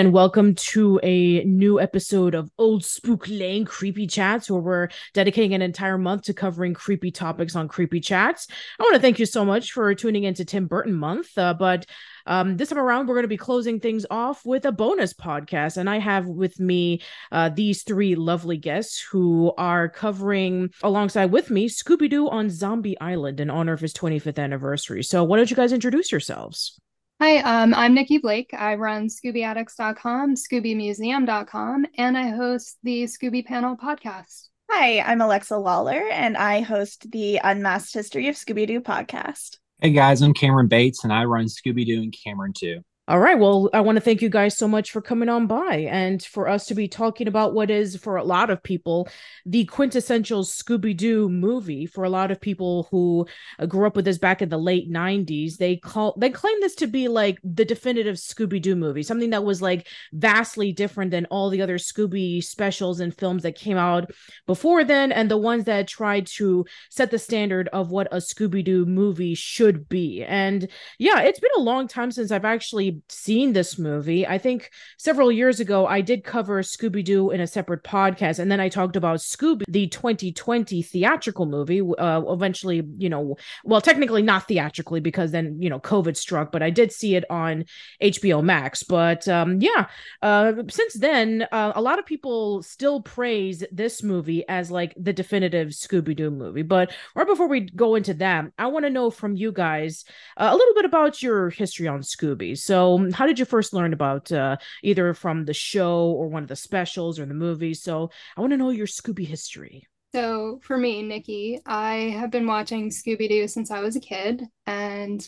and welcome to a new episode of Old Spook Lane Creepy Chats, where we're dedicating an entire month to covering creepy topics on Creepy Chats. I want to thank you so much for tuning into Tim Burton Month, uh, but um, this time around, we're going to be closing things off with a bonus podcast. And I have with me uh, these three lovely guests who are covering alongside with me Scooby Doo on Zombie Island in honor of his 25th anniversary. So, why don't you guys introduce yourselves? Hi, um, I'm Nikki Blake. I run ScoobyAddicts.com, ScoobyMuseum.com, and I host the Scooby Panel podcast. Hi, I'm Alexa Lawlor, and I host the Unmasked History of Scooby Doo podcast. Hey guys, I'm Cameron Bates, and I run Scooby Doo and Cameron too. All right. Well, I want to thank you guys so much for coming on by and for us to be talking about what is, for a lot of people, the quintessential Scooby Doo movie. For a lot of people who uh, grew up with this back in the late 90s, they call they claim this to be like the definitive Scooby Doo movie, something that was like vastly different than all the other Scooby specials and films that came out before then, and the ones that tried to set the standard of what a Scooby Doo movie should be. And yeah, it's been a long time since I've actually seen this movie. I think several years ago I did cover Scooby Doo in a separate podcast, and then I talked about Scooby, the 2020 theatrical movie. Uh, eventually, you know, well, technically not theatrically because then you know COVID struck, but I did see it on HBO Max. But um, yeah, uh, since then, uh, a lot of people still praise this movie as like the definitive Scooby Doo movie. But right before we go into that, I want to know from you guys uh, a little bit about your history on Scooby. So so, how did you first learn about uh, either from the show or one of the specials or the movies? So, I want to know your Scooby history. So, for me, Nikki, I have been watching Scooby Doo since I was a kid and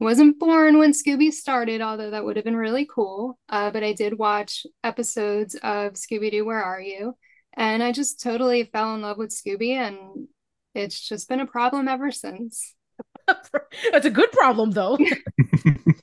wasn't born when Scooby started, although that would have been really cool. Uh, but I did watch episodes of Scooby Doo, Where Are You? And I just totally fell in love with Scooby, and it's just been a problem ever since. That's a good problem, though.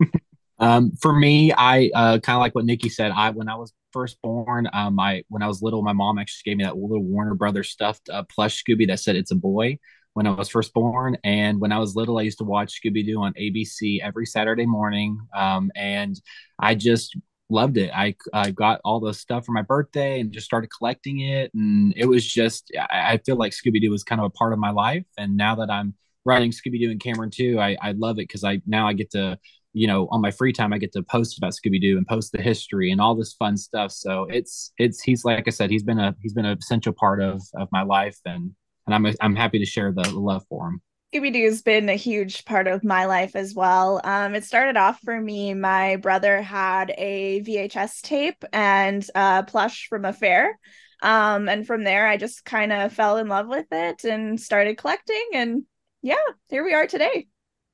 Um, for me, I uh, kind of like what Nikki said. I when I was first born, um, I when I was little, my mom actually gave me that little Warner Brothers stuffed uh, plush Scooby that said "It's a boy." When I was first born, and when I was little, I used to watch Scooby Doo on ABC every Saturday morning, um, and I just loved it. I I got all the stuff for my birthday and just started collecting it, and it was just I, I feel like Scooby Doo was kind of a part of my life, and now that I'm running Scooby Doo and Cameron too, I I love it because I now I get to you know on my free time i get to post about scooby-doo and post the history and all this fun stuff so it's it's he's like i said he's been a he's been an essential part of of my life and and i'm i'm happy to share the love for him Scooby-Doo's been a huge part of my life as well. Um, it started off for me. My brother had a VHS tape and a plush from a fair. Um, and from there, I just kind of fell in love with it and started collecting. And yeah, here we are today.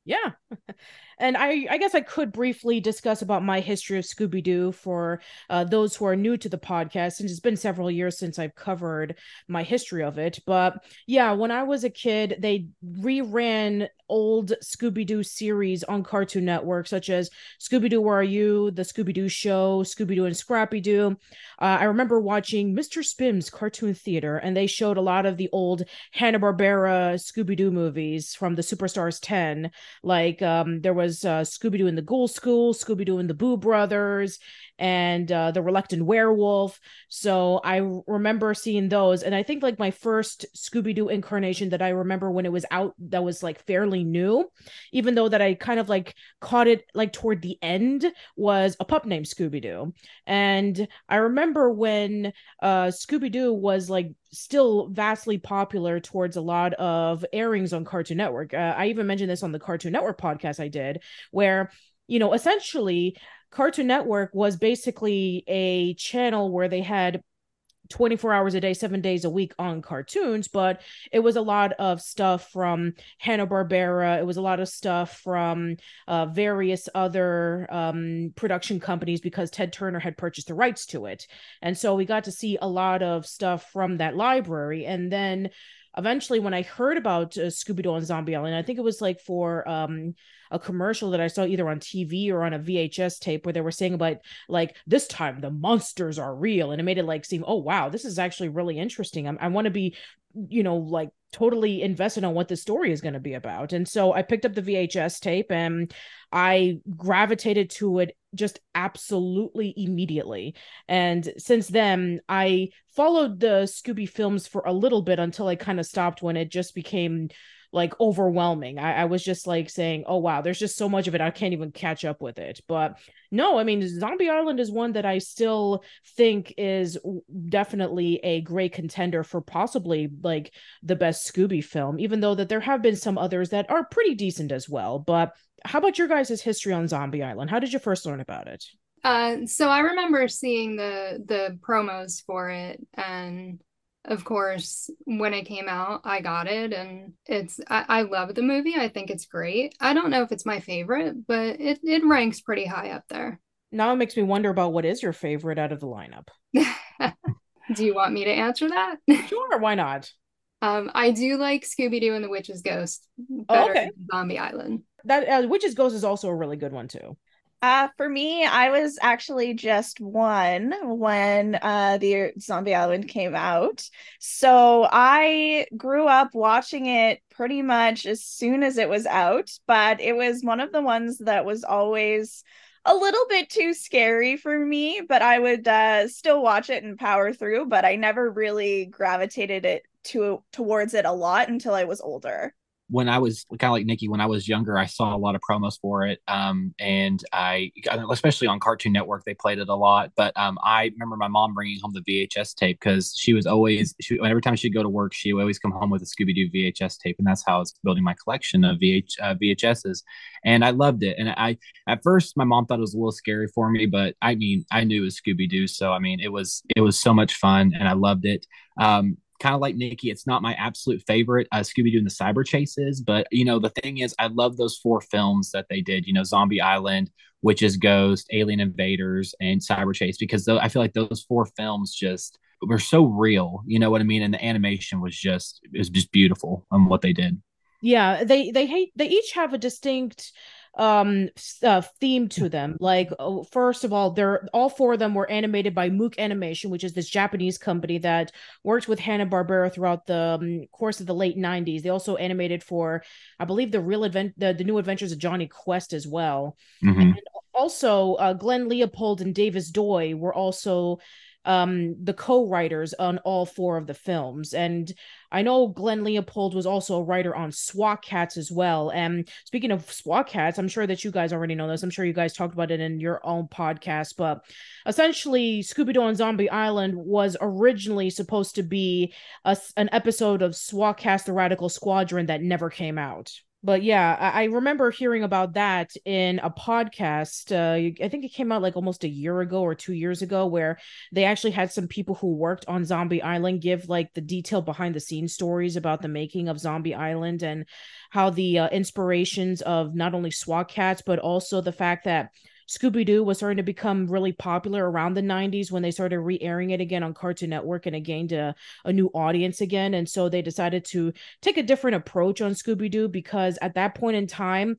Yeah. And I, I guess I could briefly discuss about my history of Scooby Doo for uh, those who are new to the podcast, since it's been several years since I've covered my history of it. But yeah, when I was a kid, they reran old Scooby Doo series on Cartoon Network, such as Scooby Doo, Where Are You? The Scooby Doo Show, Scooby Doo and Scrappy Doo. Uh, I remember watching Mr. Spim's Cartoon Theater, and they showed a lot of the old Hanna Barbera Scooby Doo movies from the Superstars 10. Like um, there was uh, Scooby Doo and the Ghoul School, Scooby Doo and the Boo Brothers, and uh, the Reluctant Werewolf. So I remember seeing those, and I think like my first Scooby Doo incarnation that I remember when it was out that was like fairly new, even though that I kind of like caught it like toward the end was a pup named Scooby Doo, and I remember when uh, Scooby Doo was like still vastly popular towards a lot of airings on Cartoon Network. Uh, I even mentioned this on the Cartoon Network podcast I did, where you know essentially Cartoon Network was basically a channel where they had 24 hours a day, seven days a week on cartoons, but it was a lot of stuff from Hanna-Barbera. It was a lot of stuff from uh, various other um, production companies because Ted Turner had purchased the rights to it. And so we got to see a lot of stuff from that library. And then eventually, when I heard about uh, Scooby Doo and Zombie Island, I think it was like for um, a commercial that I saw either on TV or on a VHS tape where they were saying about like this time the monsters are real and it made it like seem oh wow this is actually really interesting. I'm, i want to be you know, like totally invested on what the story is going to be about. And so I picked up the VHS tape and I gravitated to it just absolutely immediately. And since then, I followed the Scooby films for a little bit until I kind of stopped when it just became like overwhelming. I, I was just like saying, oh wow, there's just so much of it. I can't even catch up with it. But no, I mean, Zombie Island is one that I still think is definitely a great contender for possibly like the best Scooby film, even though that there have been some others that are pretty decent as well. But how about your guys' history on Zombie Island? How did you first learn about it? Uh, so I remember seeing the the promos for it and of course, when it came out, I got it and it's I, I love the movie. I think it's great. I don't know if it's my favorite, but it, it ranks pretty high up there. Now it makes me wonder about what is your favorite out of the lineup. do you want me to answer that? Sure, why not? Um, I do like Scooby Doo and the Witch's Ghost better oh, okay. Zombie Island. That uh, Witch's Ghost is also a really good one too. Uh, for me, I was actually just one when uh, the Zombie Island came out. So I grew up watching it pretty much as soon as it was out, but it was one of the ones that was always a little bit too scary for me, but I would uh, still watch it and power through, but I never really gravitated it to towards it a lot until I was older when I was kind of like Nikki, when I was younger, I saw a lot of promos for it. Um, and I, especially on Cartoon Network, they played it a lot. But um, I remember my mom bringing home the VHS tape because she was always, she, every time she'd go to work, she would always come home with a Scooby Doo VHS tape. And that's how I was building my collection of VH, uh, VHSs. And I loved it. And I, at first, my mom thought it was a little scary for me, but I mean, I knew it was Scooby Doo. So, I mean, it was, it was so much fun and I loved it. Um, kind of like Nikki, it's not my absolute favorite uh, Scooby Doo and the Cyber Chases, but you know the thing is, I love those four films that they did. You know, Zombie Island, Witch's Ghost, Alien Invaders, and Cyber Chase, because though I feel like those four films just were so real. You know what I mean? And the animation was just it was just beautiful on what they did. Yeah, they they hate they each have a distinct um uh, theme to them. Like oh, first of all they're all four of them were animated by mook animation which is this japanese company that worked with hanna-barbera throughout the um, course of the late 90s they also animated for i believe the real event the, the new adventures of jonny quest as well. Mm-hmm. and also uh, glenn leopold and davis doi were also um, the co-writers on all four of the films. And I know Glenn Leopold was also a writer on SWAT Kats as well. And speaking of SWAT Kats, I'm sure that you guys already know this. I'm sure you guys talked about it in your own podcast. But essentially, Scooby Doo on Zombie Island was originally supposed to be a, an episode of SWAT Kats: The Radical Squadron that never came out but yeah, I, I, remember hearing about that in a podcast. Uh, I think it came out like almost a year ago or two years ago, where they actually had some people who worked on Zombie Island give like the detailed behind the scenes stories about the making of Zombie Island and how the uh, inspirations of not only SWAT Kats but also the fact that Scooby Doo was starting to become really popular around the 90s when they started re airing it again on Cartoon Network and it gained a, a new audience again. And so they decided to take a different approach on Scooby Doo because at that point in time,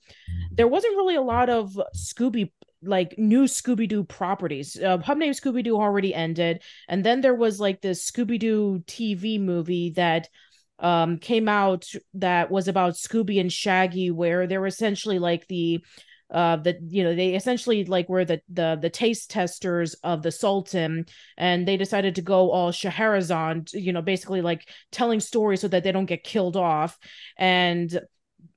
there wasn't really a lot of Scooby like new Scooby Doo properties. Uh, Pup Named Scooby Doo already ended, and then there was like this Scooby Doo TV movie that um came out that was about Scooby and Shaggy, where they were essentially like the uh that you know they essentially like were the the the taste testers of the sultan and they decided to go all Scheherazade you know basically like telling stories so that they don't get killed off and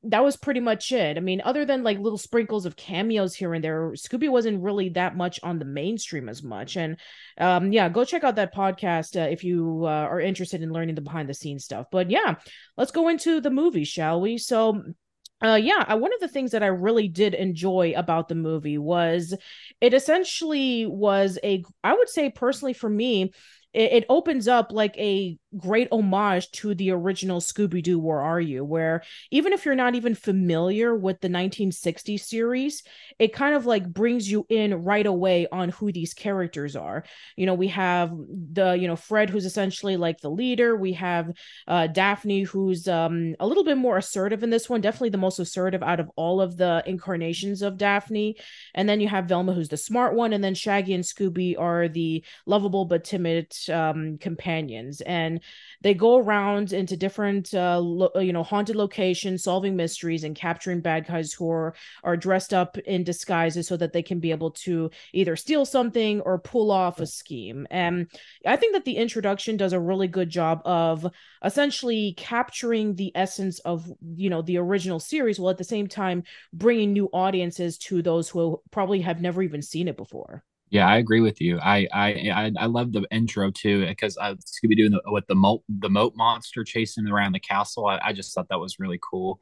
that was pretty much it. I mean, other than like little sprinkles of cameos here and there, Scooby wasn't really that much on the mainstream as much. And um, yeah, go check out that podcast uh, if you uh, are interested in learning the behind the scenes stuff. But yeah, let's go into the movie, shall we? So uh, yeah, uh, one of the things that I really did enjoy about the movie was it essentially was a, I would say personally for me, it, it opens up like a great homage to the original Scooby Doo Where Are You? Where even if you're not even familiar with the 1960 series, it kind of like brings you in right away on who these characters are. You know, we have the, you know, Fred, who's essentially like the leader. We have uh, Daphne, who's um, a little bit more assertive in this one, definitely the most assertive out of all of the incarnations of Daphne. And then you have Velma, who's the smart one. And then Shaggy and Scooby are the lovable but timid um, companions. And and they go around into different uh lo- you know haunted locations solving mysteries and capturing bad guys who are are dressed up in disguises so that they can be able to either steal something or pull off a scheme. And i think that the introduction does a really good job of essentially capturing the essence of you know the original series while at the same time bringing new audiences to those who probably have never even seen it before yeah, I agree with you. I I I, love the intro too because I Scooby Doo with the moat the moat monster chasing around the castle. I, I just thought that was really cool.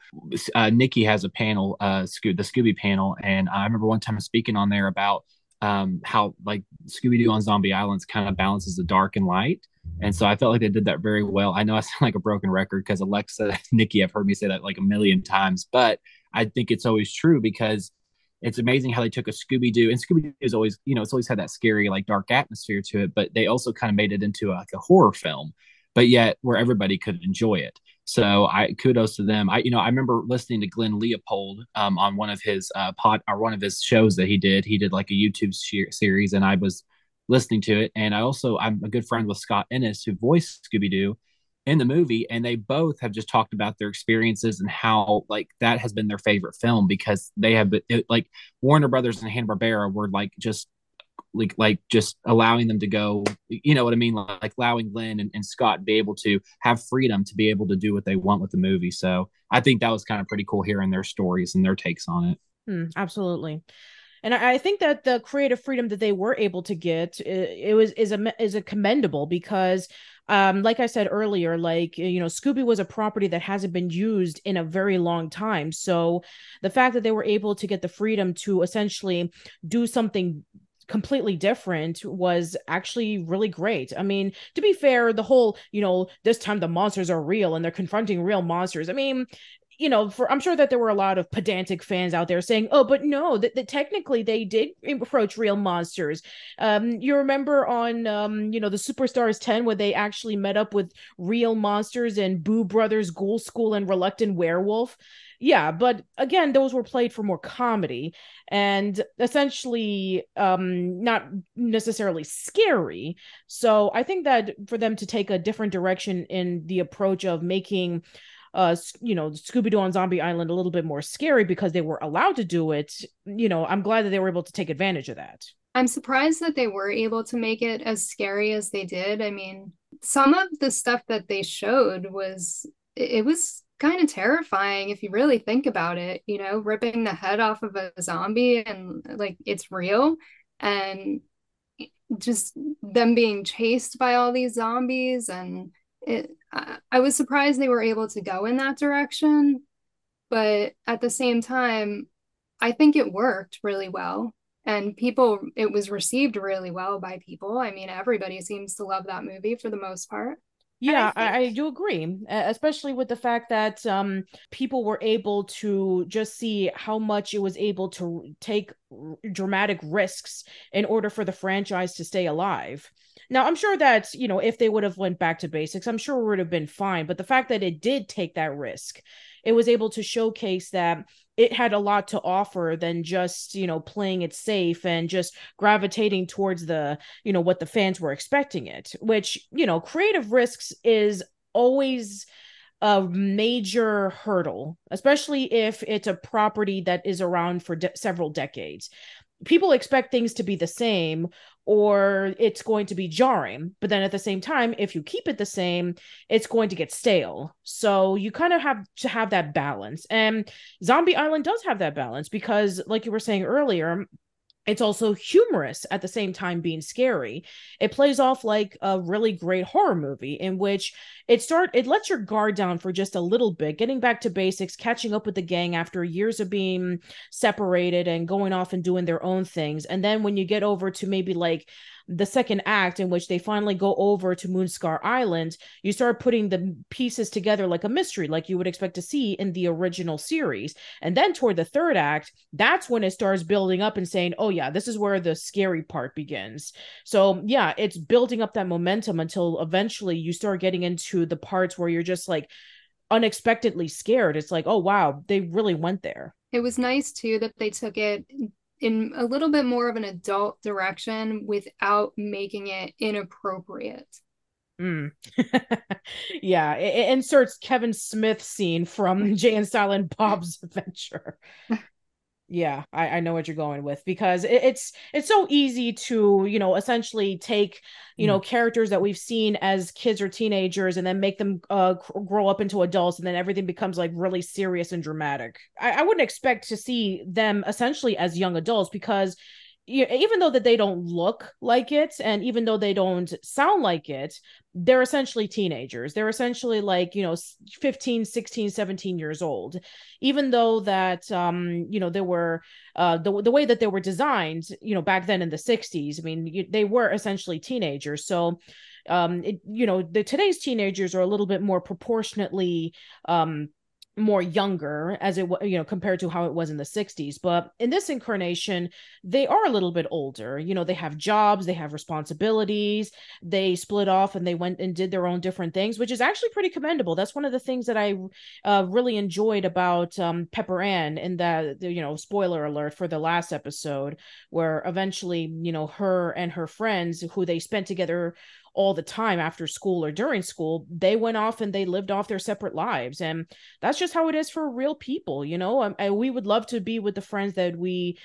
Uh, Nikki has a panel, uh, the Scooby panel, and I remember one time speaking on there about um how like Scooby Doo on Zombie Islands kind of balances the dark and light. And so I felt like they did that very well. I know I sound like a broken record because Alexa, Nikki, I've heard me say that like a million times, but I think it's always true because it's amazing how they took a Scooby Doo and Scooby Doo is always, you know, it's always had that scary, like dark atmosphere to it, but they also kind of made it into a, like a horror film, but yet where everybody could enjoy it. So I kudos to them. I, you know, I remember listening to Glenn Leopold um, on one of his uh, pod or one of his shows that he did. He did like a YouTube series, and I was listening to it. And I also I'm a good friend with Scott Innes who voiced Scooby Doo, in the movie and they both have just talked about their experiences and how like that has been their favorite film because they have been it, like warner brothers and hanna-barbera were like just like like just allowing them to go you know what i mean? Like, like allowing glenn and, and scott be able to have freedom to be able to do what they want with the movie. So i think that was kind of pretty cool hearing their stories and their takes on it. Hmm, absolutely. And I, think that the creative freedom that they were able to get it, it was is a is a commendable because um like i said earlier like you know scooby was a property that hasn't been used in a very long time so the fact that they were able to get the freedom to essentially do something completely different was actually really great. I mean, to be fair, the whole, you know, this time the monsters are real and they're confronting real monsters. I mean, you know, for I'm sure that there were a lot of pedantic fans out there saying, "Oh, but no, that, that technically they did approach real monsters." Um, you remember on, um, you know, the Superstars 10 where they actually met up with real monsters and Boo Brothers, Ghoul School, and Reluctant Werewolf. Yeah, but again, those were played for more comedy and essentially um not necessarily scary. So I think that for them to take a different direction in the approach of making uh you know scooby-doo on zombie island a little bit more scary because they were allowed to do it. You know i'm glad that they were able to take advantage of that. I'm surprised that they were able to make it as scary as they did. I mean some of the stuff that they showed was it was kind of terrifying if you really think about it you know ripping the head off of a zombie and like it's real. And just them being chased by all these zombies and it I, was surprised they were able to go in that direction but at the same time i think it worked really well and people it was received really well by people i mean everybody seems to love that movie for the most part yeah, I. I, I, do agree, especially with the fact that um, people were able to just see how much it was able to take dramatic risks in order for the franchise to stay alive. Now, I'm sure that, you know, if they would have went back to basics, I'm sure it would have been fine. But the fact that it did take that risk, it was able to showcase that it had a lot to offer than just, you know, playing it safe and just gravitating towards the, you know, what the fans were expecting it, which, you know, creative risks is always a major hurdle, especially if it's a property that is around for de- several decades people expect things to be the same or it's going to be jarring. But then at the same time, if you keep it the same, it's going to get stale. So you kind of have to have that balance. And Zombie Island does have that balance because, like you were saying earlier, it's also humorous at the same time being scary. It plays off like a really great horror movie in which it start it lets your guard down for just a little bit getting back to basics catching up with the gang after years of being separated and going off and doing their own things. And then when you get over to maybe like the second act in which they finally go over to Moonscar Island, you start putting the pieces together like a mystery, like you would expect to see in the original series. And then toward the third act, that's when it starts building up and saying, oh, yeah, this is where the scary part begins. So, yeah, it's building up that momentum until eventually you start getting into the parts where you're just like, unexpectedly scared. It's like, oh wow, they really went there. It was nice too that they took it in a little bit more of an adult direction without making it inappropriate. Mm. yeah, it, it, inserts Kevin Smith scene from Jay and Silent Bob's Adventure. yeah, I, I know what you're going with because it, it's it's so easy to you know essentially take you know mm. characters that we've seen as kids or teenagers and then make them uh grow up into adults and then everything becomes like really serious and dramatic. I, I wouldn't expect to see them essentially as young adults because even though that they don't look like it and even though they don't sound like it they're essentially teenagers. They're essentially like you know 15 16 17 years old. Even though that um you know there were uh the, the way that they were designed you know back then in the 60s i mean you, they were essentially teenagers. So um it, you know the today's teenagers are a little bit more proportionately um more younger as it you know compared to how it was in the 60s but in this incarnation they are a little bit older. You know they have jobs they have responsibilities they split off and they went and did their own different things which is actually pretty commendable. That's one of the things that i uh, really enjoyed about um, pepper ann in that you know spoiler alert for the last episode where eventually you know her and her friends who they spent together all the time after school or during school they went off and they lived off their separate lives and that's just how it is for real people you know? And, and we would love to be with the friends that we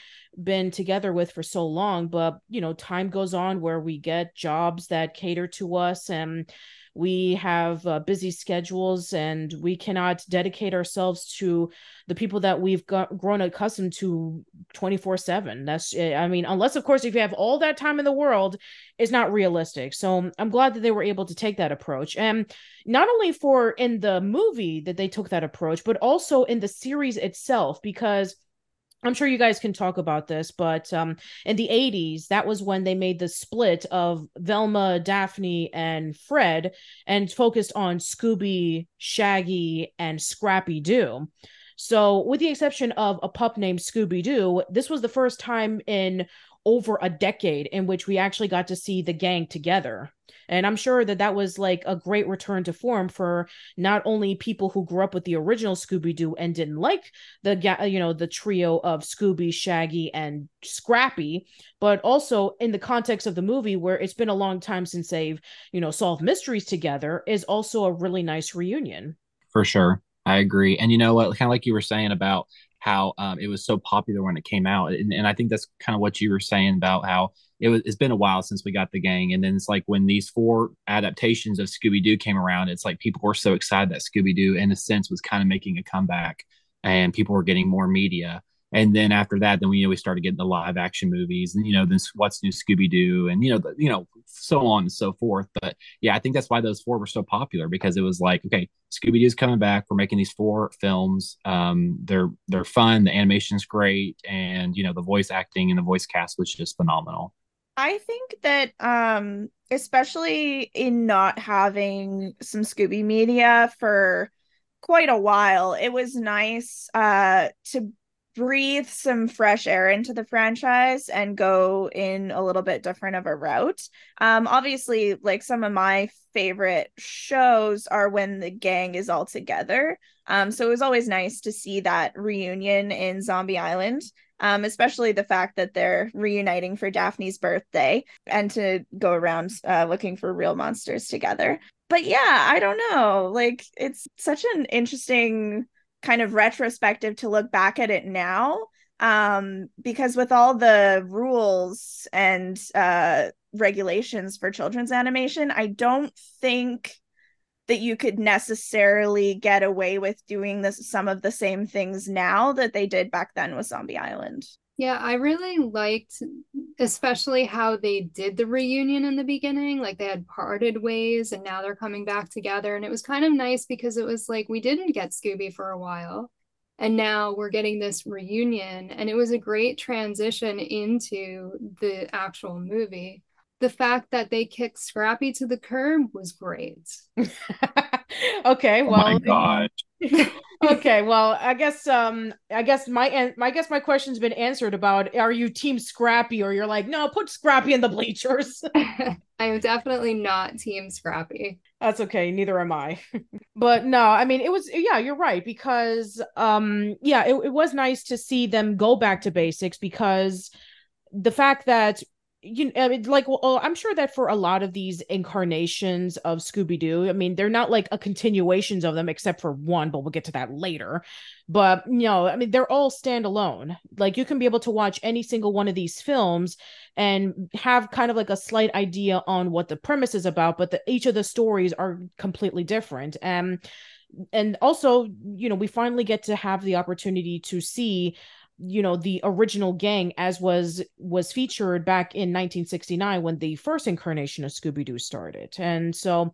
been together with for so long but you know time goes on where we get jobs that cater to us and we have uh, busy schedules and we cannot dedicate ourselves to the people that we've got, grown accustomed to 24 7 that's eh, i mean unless of course if you have all that time in the world it's not realistic. So i'm glad that they were able to take that approach. And not only for in the movie that they took that approach but also in the series itself because I'm sure you guys can talk about this, but um, in the 80s, that was when they made the split of Velma, Daphne, and Fred and focused on Scooby, Shaggy, and Scrappy Doo. So, with the exception of a pup named Scooby Doo, this was the first time in over a decade in which we actually got to see the gang together. And I'm sure that that was like a great return to form for not only people who grew up with the original Scooby Doo and didn't like the you know the trio of Scooby, Shaggy, and Scrappy, but also in the context of the movie where it's been a long time since they've you know solved mysteries together is also a really nice reunion. For sure, I agree. And you know what, kind of like you were saying about how um, it was so popular when it came out, and, and I think that's kind of what you were saying about how it was. It's been a while since we got the gang, and then it's like when these four adaptations of Scooby Doo came around, it's like people were so excited that Scooby Doo, in a sense, was kind of making a comeback, and people were getting more media and then after that, then we you know we started getting the live action movies, and you know, this what's new Scooby Doo, and you know, the, you know, so on and so forth. But yeah, I think that's why those four were so popular because it was like, okay, Scooby Doo's coming back. We're making these four films. Um, they're they're fun. The animation's great, and you know, the voice acting and the voice cast was just phenomenal. I think that um especially in not having some Scooby media for quite a while, it was nice uh to breathe some fresh air into the franchise and go in a little bit different of a route. Um, obviously, like some of my favorite shows are when the gang is all together. Um, so it was always nice to see that reunion in Zombie Island. Um, especially the fact that they're reuniting for Daphne's birthday and to go around uh, looking for real monsters together. But yeah, I don't know. Like, it's such an interesting kind of retrospective to look back at it now um because with all the rules and uh regulations for children's animation i don't think that you could necessarily get away with doing this some of the same things now that they did back then with zombie island yeah, I really liked especially how they did the reunion in the beginning. Like they had parted ways and now they're coming back together. And it was kind of nice because it was like we didn't get Scooby for a while. And now we're getting this reunion. And it was a great transition into the actual movie. The fact that they kicked Scrappy to the curb was great. okay, well, oh my God. okay, well, I guess um I guess my I guess my question's been answered about are you team Scrappy or you're like, no, put Scrappy in the bleachers. I am definitely not team Scrappy. That's okay, neither am I. but no, I mean it was yeah, you're right because um yeah, it, it was nice to see them go back to basics because the fact that you I mean, like, well, oh, I'm sure that for a lot of these incarnations of Scooby Doo, I mean, they're not like a continuations of them, except for one, but we'll get to that later. But you know, I mean, they're all standalone. Like, you can be able to watch any single one of these films and have kind of like a slight idea on what the premise is about, but the, each of the stories are completely different. And and also, you know, we finally get to have the opportunity to see you know the original gang as was was featured back in 1969 when the first incarnation of scooby-doo started. And so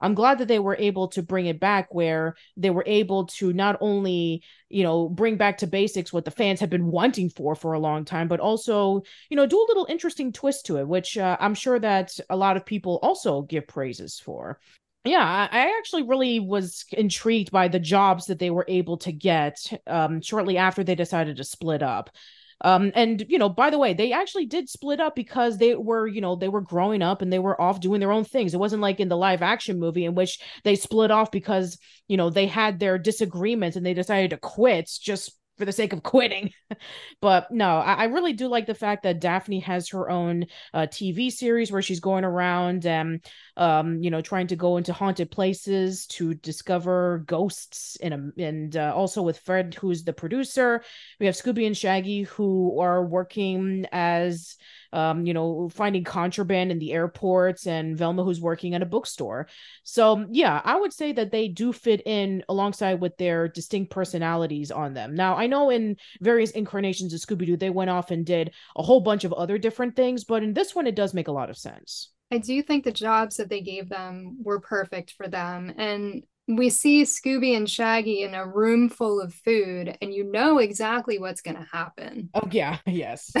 i'm glad that they were able to bring it back where they were able to not only you know bring back to basics what the fans have been wanting for for a long time but also you know do a little interesting twist to it which uh, i'm sure that a lot of people also give praises for yeah, I actually really was intrigued by the jobs that they were able to get um, shortly after they decided to split up. Um, and you know, by the way, they actually did split up because they were, you know, they were growing up and they were off doing their own things. It wasn't like in the live action movie in which they split off because, you know, they had their disagreements and they decided to quit just for the sake of quitting. but no, I, I, really do like the fact that Daphne has her own uh, TV series where she's going around and, um, you know, trying to go into haunted places to discover ghosts. In a, and uh, also with Fred, who's the producer. We have Scooby and Shaggy who are working as um, you know, finding contraband in the airports and Velma who's working at a bookstore. So yeah, I would say that they do fit in alongside with their distinct personalities on them. Now I know in various incarnations of Scooby-Doo, they went off and did a whole bunch of other different things, but in this one it does make a lot of sense. I do think the jobs that they gave them were perfect for them. And we see Scooby and Shaggy in a room full of food, and you know exactly what's going to happen. Oh, yeah, yes.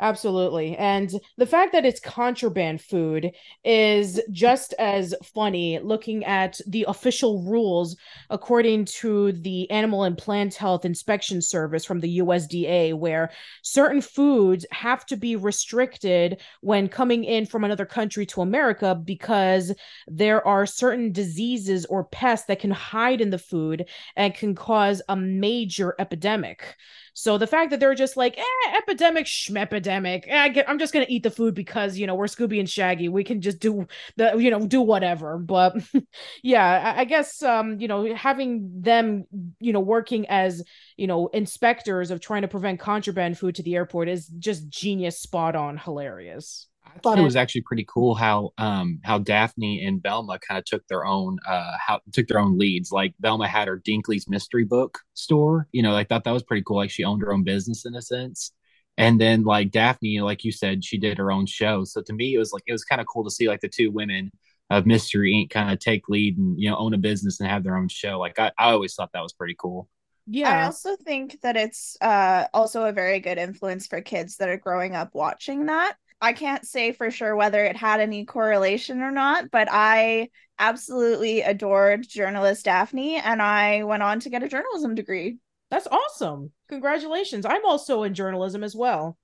Absolutely. And the fact that it's contraband food is just as funny looking at the official rules according to the Animal and Plant Health Inspection Service from the USDA, where certain foods have to be restricted when coming in from another country to America because there are certain diseases or pests that can hide in the food and can cause a major epidemic. So the fact that they're just like, eh, epidemic, schmepidemic, eh, I'm just gonna eat the food because you know we're Scooby and Shaggy. We can just do the you know do whatever. But yeah, I, I guess um you know having them you know working as you know inspectors of trying to prevent contraband food to the airport is just genius, spot on, hilarious. I thought it was actually pretty cool how um how Daphne and Velma kind of took their own uh how took their own leads. Like Velma had her Dinkley's mystery book store. You know, I thought that was pretty cool. Like she owned her own business in a sense. And then like Daphne, like you said, she did her own show. So to me, it was like it was kind of cool to see like the two women of Mystery Inc. kind of take lead and you know own a business and have their own show. Like I, I always thought that was pretty cool. Yeah. I also think that it's uh also a very good influence for kids that are growing up watching that I can't say for sure whether it had any correlation or not, but I absolutely adored journalist Daphne and I went on to get a journalism degree. That's awesome. Congratulations. I'm also in journalism as well.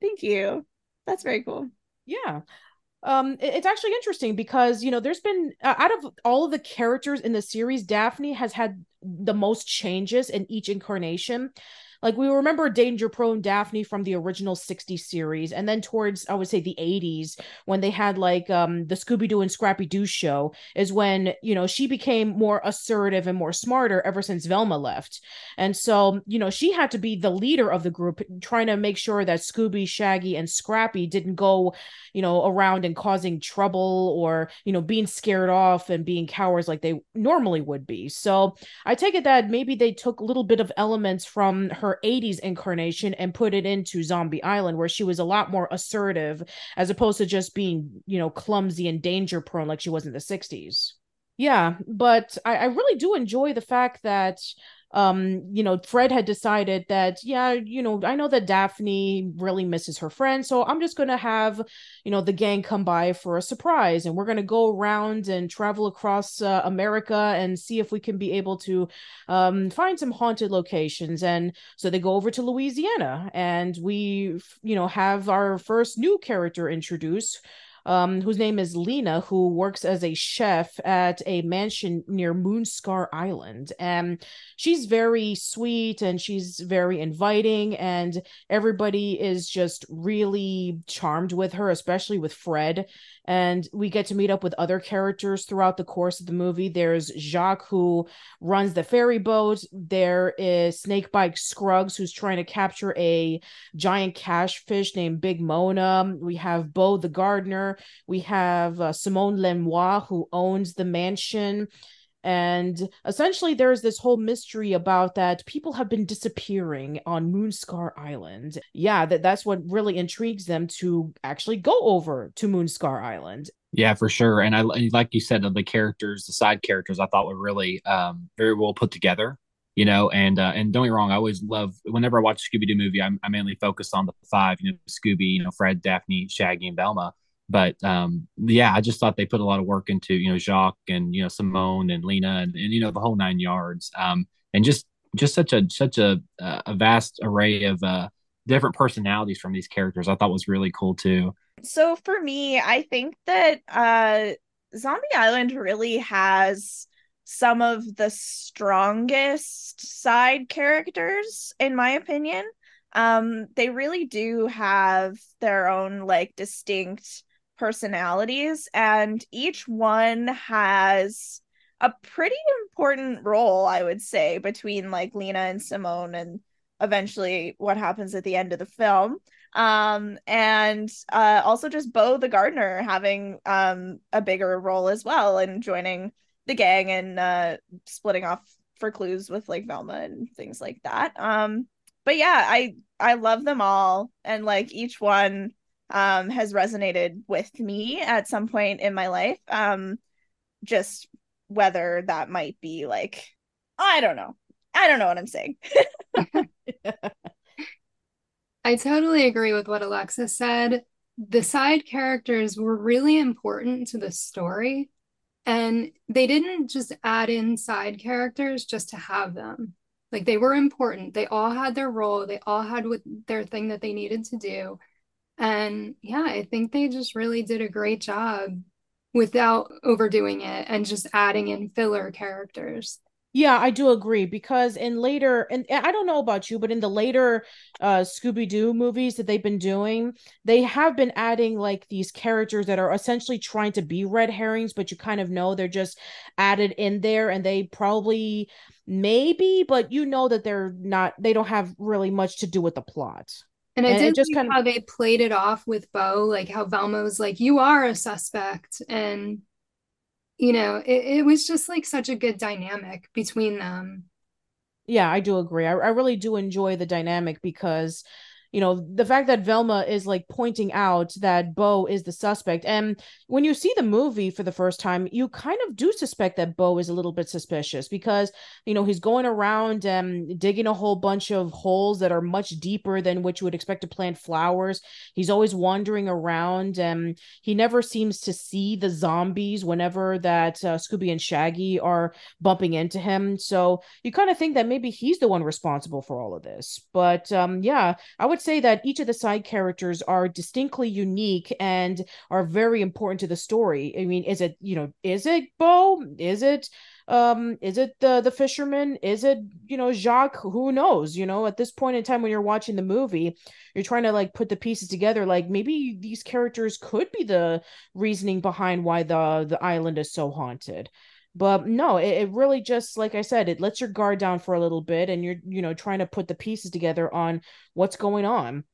Thank you. That's very cool. Yeah. Um it's actually interesting because, you know, there's been uh, out of all of the characters in the series Daphne has had the most changes in each incarnation like we remember danger prone daphne from the original 60s series and then towards i would say the 80s when they had like um the scooby-doo and scrappy-doo show is when you know she became more assertive and more smarter ever since velma left. And so you know she had to be the leader of the group trying to make sure that scooby shaggy and scrappy didn't go you know around and causing trouble or you know being scared off and being cowards like they normally would be. So i take it that maybe they took a little bit of elements from her her 80s incarnation and put it into Zombie Island, where she was a lot more assertive as opposed to just being, you know, clumsy and danger prone like she was in the 60s. Yeah, but I, I really do enjoy the fact that um you know fred had decided that yeah you know i know that daphne really misses her friend so i'm just going to have you know the gang come by for a surprise and we're going to go around and travel across uh, america and see if we can be able to um find some haunted locations. And so they go over to louisiana and we you know have our first new character introduced um, whose name is Lena, who works as a chef at a mansion near Moonscar Island. And she's very sweet and she's very inviting, and everybody is just really charmed with her, especially with Fred. And we get to meet up with other characters throughout the course of the movie. There's Jacques, who runs the ferry boat. There is Snakebite Scruggs, who's trying to capture a giant catfish named Big Mona. We have Bo the gardener. We have uh, Simone Lenoir, who owns the mansion and essentially there's this whole mystery about that people have been disappearing on moonscar island. Yeah that that's what really intrigues them to actually go over to moonscar island. Yeah for sure. And i like you said the characters the side characters i thought were really um very well put together you know and uh, and don't get me wrong i always love whenever i watch a scooby-doo movie I'm, i mainly focus on the five you know scooby you know fred daphne shaggy and velma but um, yeah, I just thought they put a lot of work into you know Jacques and you know Simone and Lena and, and you know the whole nine yards, um, and just just such a such a a vast array of uh, different personalities from these characters. I thought was really cool too. So for me, I think that uh, Zombie Island really has some of the strongest side characters, in my opinion. Um, they really do have their own like distinct personalities, and each one has a pretty important role, I would say, between like Lena and Simone and eventually what happens at the end of the film. Um, and uh, also just Bo the gardener having um, a bigger role as well and joining the gang and uh, splitting off for clues with like Velma and things like that. Um, but yeah, I I love them all and like each one um, has resonated with me at some point in my life. Um, just whether that might be like, I don't know. I don't know what I'm saying. I totally agree with what Alexa said. The side characters were really important to the story. And they didn't just add in side characters just to have them. Like they were important. They all had their role. They all had what their thing that they needed to do. And yeah, I think they just really did a great job without overdoing it and just adding in filler characters. Yeah, I do agree because in later, and I don't know about you, but in the later uh Scooby Doo movies that they've been doing, they have been adding like these characters that are essentially trying to be red herrings, but you kind of know they're just added in there and they probably maybe, but you know that they're not, they don't have really much to do with the plot. And I and did just kind of how they played it off with Bo, like how Velma was like, "You are a suspect," and you know, it, it was just like such a good dynamic between them. Yeah, I do agree. I, I really do enjoy the dynamic because you know the fact that velma is like pointing out that bo is the suspect. And when you see the movie for the first time you kind of do suspect that bo is a little bit suspicious because you know he's going around and digging a whole bunch of holes that are much deeper than what you would expect to plant flowers. He's always wandering around and he never seems to see the zombies whenever that uh, scooby and shaggy are bumping into him. So you kind of think that maybe he's the one responsible for all of this. But um yeah i would would say that each of the side characters are distinctly unique and are very important to the story. I mean, is it, you know, is it Bo? Is it um is it the the fisherman is it you know jacques who knows you know at this point in time when you're watching the movie you're trying to like put the pieces together like maybe these characters could be the reasoning behind why the the island is so haunted but no it, it really just like i said it lets your guard down for a little bit and you're you know trying to put the pieces together on what's going on.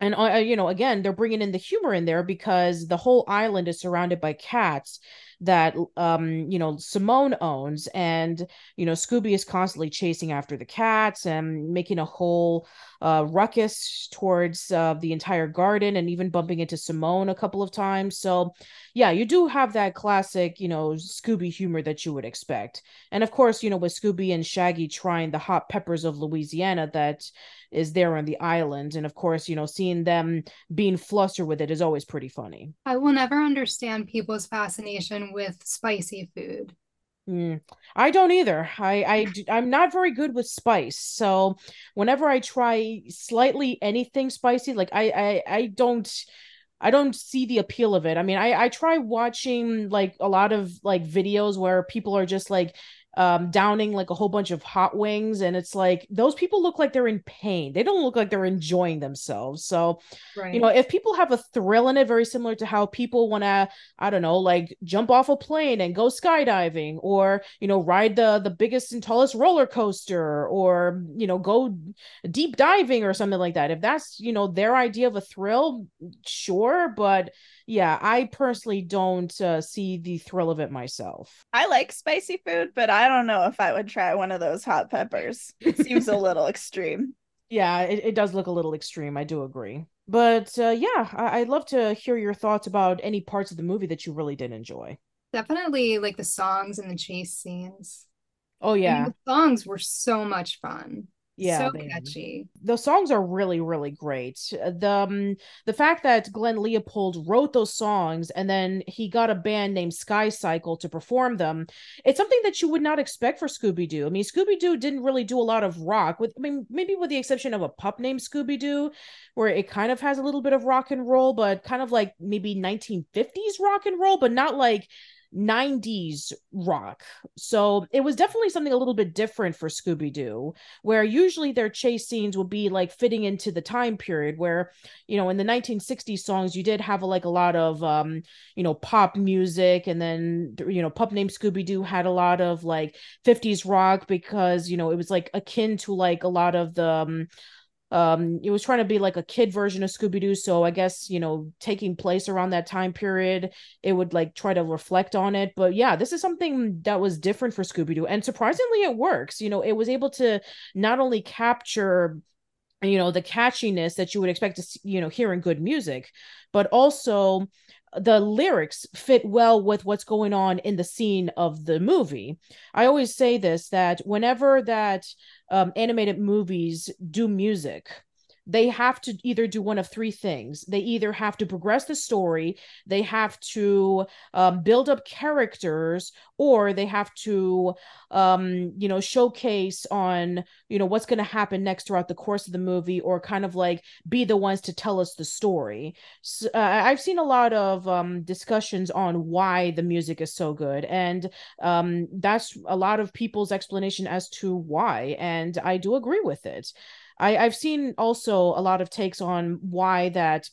And uh, you know again they're bringing in the humor in there because the whole island is surrounded by cats that um you know Simone owns and you know Scooby is constantly chasing after the cats and making a whole uh ruckus towards uh, the entire garden and even bumping into Simone a couple of times. So yeah you do have that classic you know Scooby humor that you would expect. And of course you know with Scooby and Shaggy trying the hot peppers of Louisiana that is there on the island and of course you know seeing them being flustered with it is always pretty funny. I will never understand people's fascination with spicy food. Mm, I don't either. I, I I'm not very good with spice. So whenever I try slightly anything spicy, like I I I don't I don't see the appeal of it. I mean, I I try watching like a lot of like videos where people are just like um downing like a whole bunch of hot wings and it's like those people look like they're in pain. They don't look like they're enjoying themselves. So right. you know if people have a thrill in it very similar to how people want to i don't know like jump off a plane and go skydiving or you know ride the the biggest and tallest roller coaster or you know go deep diving or something like that. If that's you know their idea of a thrill sure but yeah, I personally don't uh, see the thrill of it myself. I like spicy food, but I don't know if I would try one of those hot peppers. It seems a little extreme. Yeah, it, it does look a little extreme. I do agree. But uh, yeah, I- I'd love to hear your thoughts about any parts of the movie that you really did enjoy. Definitely like the songs and the chase scenes. Oh yeah. I mean, the songs were so much fun yeah so catchy. The songs are really really great. Uh, the um, the fact that glenn leopold wrote those songs and then he got a band named skycycle to perform them it's something that you would not expect for scooby-doo. I mean scooby-doo didn't really do a lot of rock with i mean maybe with the exception of a pup named scooby-doo where it kind of has a little bit of rock and roll but kind of like maybe 1950s rock and roll but not like 90s rock. So it was definitely something a little bit different for Scooby Doo, where usually their chase scenes will be like fitting into the time period where, you know, in the 1960s songs, you did have like a lot of, um, you know, pop music. And then, you know, Pup Named Scooby Doo had a lot of like 50s rock because, you know, it was like akin to like a lot of the, um, um it was trying to be like a kid version of scooby-doo so i guess you know taking place around that time period it would like try to reflect on it. But yeah this is something that was different for scooby-doo and surprisingly it works. You know it was able to not only capture you know the catchiness that you would expect to you know hear in good music but also the lyrics fit well with what's going on in the scene of the movie. I always say this that whenever that um, animated movies do music they have to either do one of three things. They either have to progress the story, they have to um, build up characters, or they have to, um, you know, showcase on, you know, what's going to happen next throughout the course of the movie, or kind of like be the ones to tell us the story. So, uh, I've seen a lot of um, discussions on why the music is so good, and um, that's a lot of people's explanation as to why, and I do agree with it. I, I've seen also a lot of takes on why that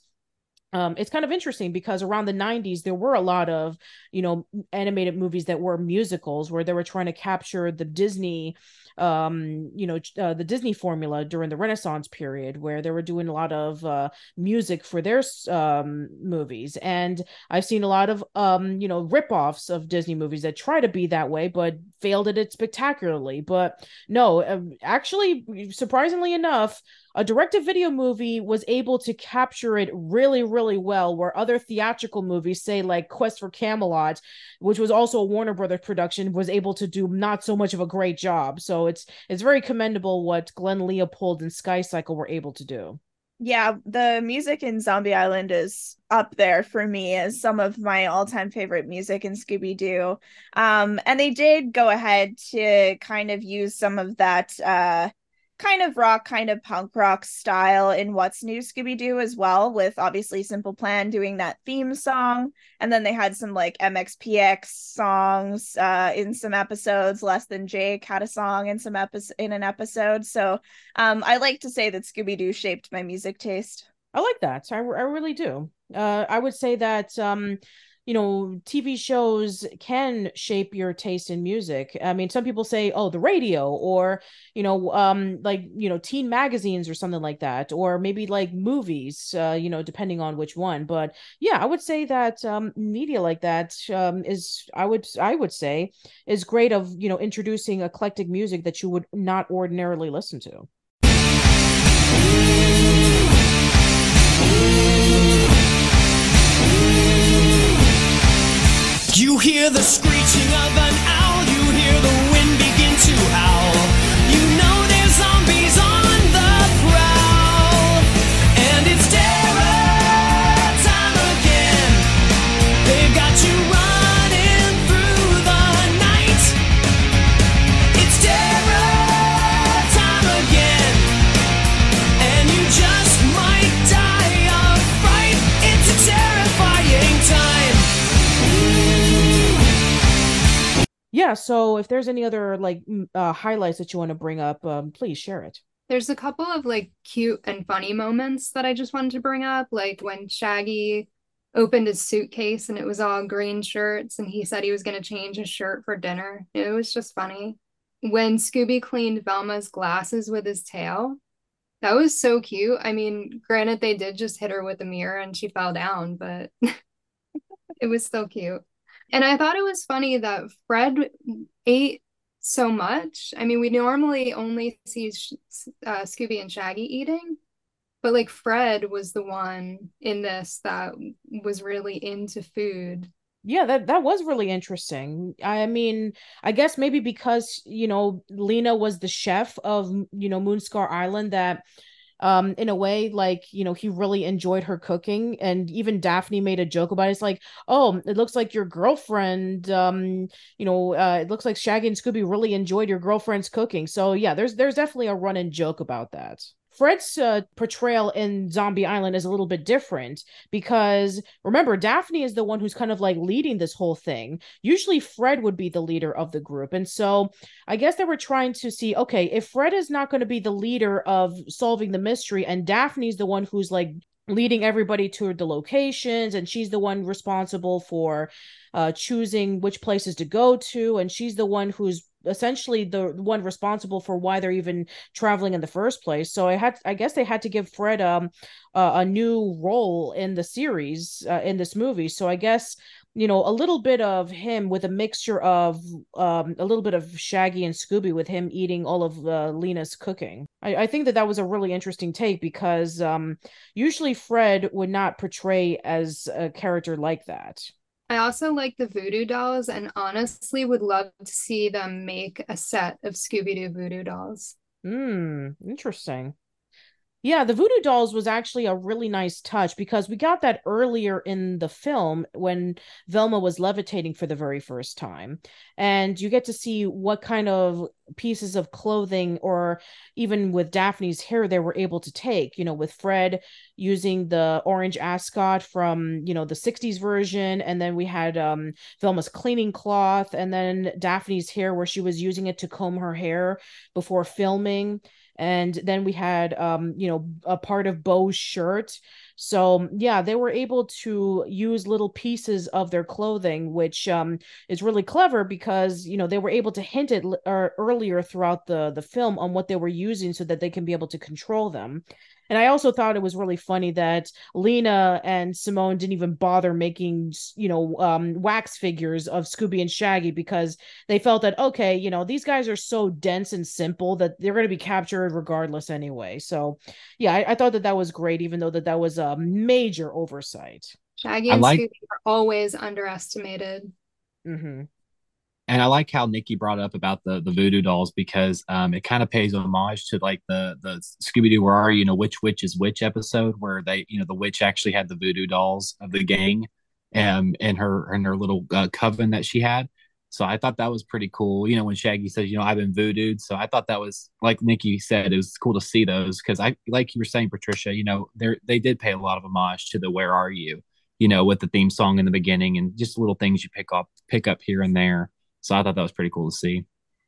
um, it's kind of interesting because around the 90s there were a lot of you know animated movies that were musicals where they were trying to capture the disney um you know uh, the disney formula during the renaissance period where they were doing a lot of uh, music for their um movies. And i've seen a lot of um you know rip-offs of disney movies that try to be that way but failed at it spectacularly. But no uh, actually surprisingly enough a direct-to-video movie was able to capture it really really well where other theatrical movies say like quest for camelot which was also a warner brothers production was able to do not so much of a great job. So it's it's very commendable what glenn leopold and skycycle were able to do. Yeah the music in zombie island is up there for me as some of my all-time favorite music in scooby-doo. Um and they did go ahead to kind of use some of that uh kind of rock, kind of punk rock style in What's New Scooby Doo as well, with obviously Simple Plan doing that theme song. And then they had some like MXPX songs uh, in some episodes. Less Than Jake had a song in some episode in an episode. So um, I like to say that Scooby Doo shaped my music taste. I like that. I, I really do. Uh, I would say that um, you know tv shows can shape your taste in music. I mean some people say oh the radio or you know um like you know teen magazines or something like that or maybe like movies uh you know depending on which one. But yeah i would say that um media like that um is i would i would say is great of you know introducing eclectic music that you would not ordinarily listen to You hear the screeching of an owl, you hear the wind begin to howl. Yeah, so if there's any other like uh, highlights that you want to bring up, um, please share it. There's a couple of like cute and funny moments that I just wanted to bring up, like when Shaggy opened his suitcase and it was all green shirts and he said he was going to change his shirt for dinner. It was just funny. When Scooby cleaned Velma's glasses with his tail, that was so cute. I mean, granted, they did just hit her with a mirror and she fell down, but it was still cute. And I thought it was funny that Fred ate so much. I mean, we normally only see uh, Scooby and Shaggy eating, but like Fred was the one in this that was really into food. Yeah, that that was really interesting. I mean, I guess maybe because, you know, Lena was the chef of, you know, Moonscar Island that um in a way like you know he really enjoyed her cooking and even daphne made a joke about it. It's like oh it looks like your girlfriend um you know uh it looks like shaggy and scooby really enjoyed your girlfriend's cooking. So yeah there's there's definitely a run-in joke about that Fred's uh, portrayal in Zombie Island is a little bit different because remember, Daphne is the one who's kind of like leading this whole thing. Usually, Fred would be the leader of the group. And so I guess they were trying to see okay, if Fred is not going to be the leader of solving the mystery and Daphne's the one who's like leading everybody to the locations and she's the one responsible for uh, choosing which places to go to and she's the one who's essentially the one responsible for why they're even traveling in the first place. So I had, I guess, they had to give Fred um uh, a new role in the series uh, in this movie. So I guess you know a little bit of him with a mixture of um a little bit of Shaggy and Scooby with him eating all of uh, Lena's cooking. I, I think that that was a really interesting take because um usually Fred would not portray as a character like that. I also like the voodoo dolls and honestly would love to see them make a set of Scooby Doo voodoo dolls. Hmm, interesting. Yeah, the voodoo dolls was actually a really nice touch because we got that earlier in the film when Velma was levitating for the very first time. And you get to see what kind of pieces of clothing or even with Daphne's hair they were able to take, you know, with Fred using the orange ascot from, you know, the 60s version and then we had um Velma's cleaning cloth and then Daphne's hair where she was using it to comb her hair before filming and then we had um you know a part of Beau's shirt so yeah they were able to use little pieces of their clothing which um is really clever because you know they were able to hint it l- er, earlier throughout the the film on what they were using so that they can be able to control them and I also thought it was really funny that Lena and Simone didn't even bother making, you know, um, wax figures of Scooby and Shaggy because they felt that, okay, you know, these guys are so dense and simple that they're going to be captured regardless anyway. So, yeah, I, I, thought that that was great, even though that that was a major oversight. Shaggy and like- Scooby are always underestimated. Mm-hmm and I like how Nikki brought up about the the voodoo dolls because um, it kind of pays homage to like the the Scooby Doo Where Are You? You know which witch is which episode where they you know the witch actually had the voodoo dolls of the gang, um, in her in her little uh, coven that she had. So I thought that was pretty cool. You know when Shaggy says you know I've been voodooed, so I thought that was like Nikki said it was cool to see those because I like you were saying Patricia, you know they they did pay a lot of homage to the Where Are You? You know with the theme song in the beginning and just little things you pick up pick up here and there. So I thought that was pretty cool to see.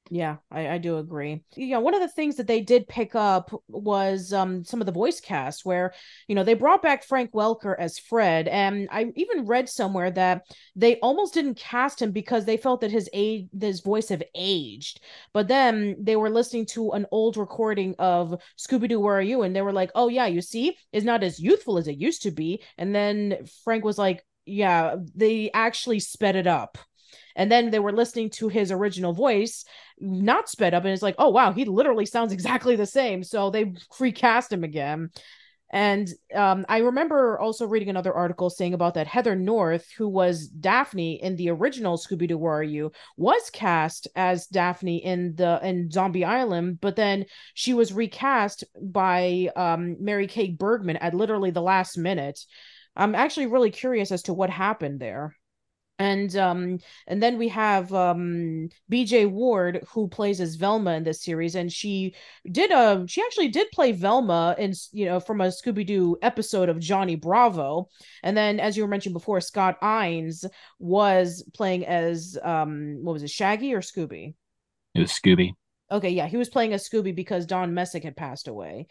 Yeah, I, I do agree. Yeah, one of the things that they did pick up was um some of the voice cast where, you know, they brought back Frank Welker as Fred. And I even read somewhere that they almost didn't cast him because they felt that his age his voice have aged. But then they were listening to an old recording of Scooby-Doo, Where Are You? And they were like, Oh yeah, you see, it's not as youthful as it used to be. And then Frank was like, Yeah, they actually sped it up and then they were listening to his original voice not sped up and it's like oh wow he literally sounds exactly the same so they recast him again and um, I remember also reading another article saying about that Heather North, who was Daphne in the original Scooby Doo Where Are You, was cast as Daphne in the in Zombie Island, but then she was recast by um, Mary Kay Bergman at literally the last minute. I'm actually really curious as to what happened there. And um and then we have um bj ward who plays as velma in this series and she did a um, she actually did play velma in you know from a scooby-doo episode of johnny bravo. And then as you were mentioning before scott innes was playing as um what was it shaggy or scooby? It was scooby. Okay yeah he was playing as scooby because don messick had passed away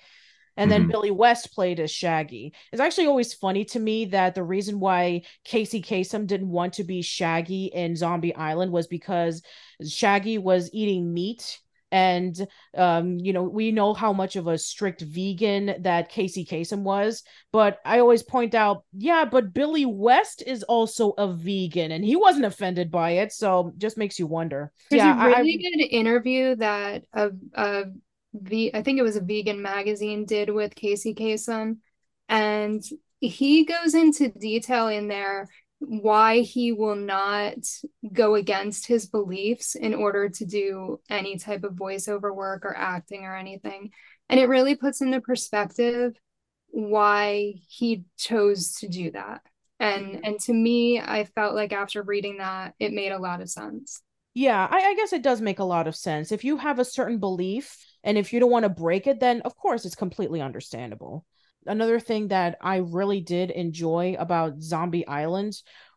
and then mm-hmm. Billy West played as Shaggy. It's actually always funny to me that the reason why Casey Kasem didn't want to be Shaggy in Zombie Island was because Shaggy was eating meat and um, you know we know how much of a strict vegan that Casey Kasem was, but I always point out, yeah, but Billy West is also a vegan, and he wasn't offended by it, so just makes you wonder. There's yeah, a really I, good interview that a, a the I think it was a vegan magazine did with Casey Kasem, and he goes into detail in there why he will not go against his beliefs in order to do any type of voiceover work or acting or anything. And it really puts into perspective why he chose to do that. And mm-hmm. and to me, I felt like after reading that, it made a lot of sense. Yeah, I, I guess it does make a lot of sense. If you have a certain belief and if you don't want to break it, then of course it's completely understandable. Another thing that I really did enjoy about Zombie Island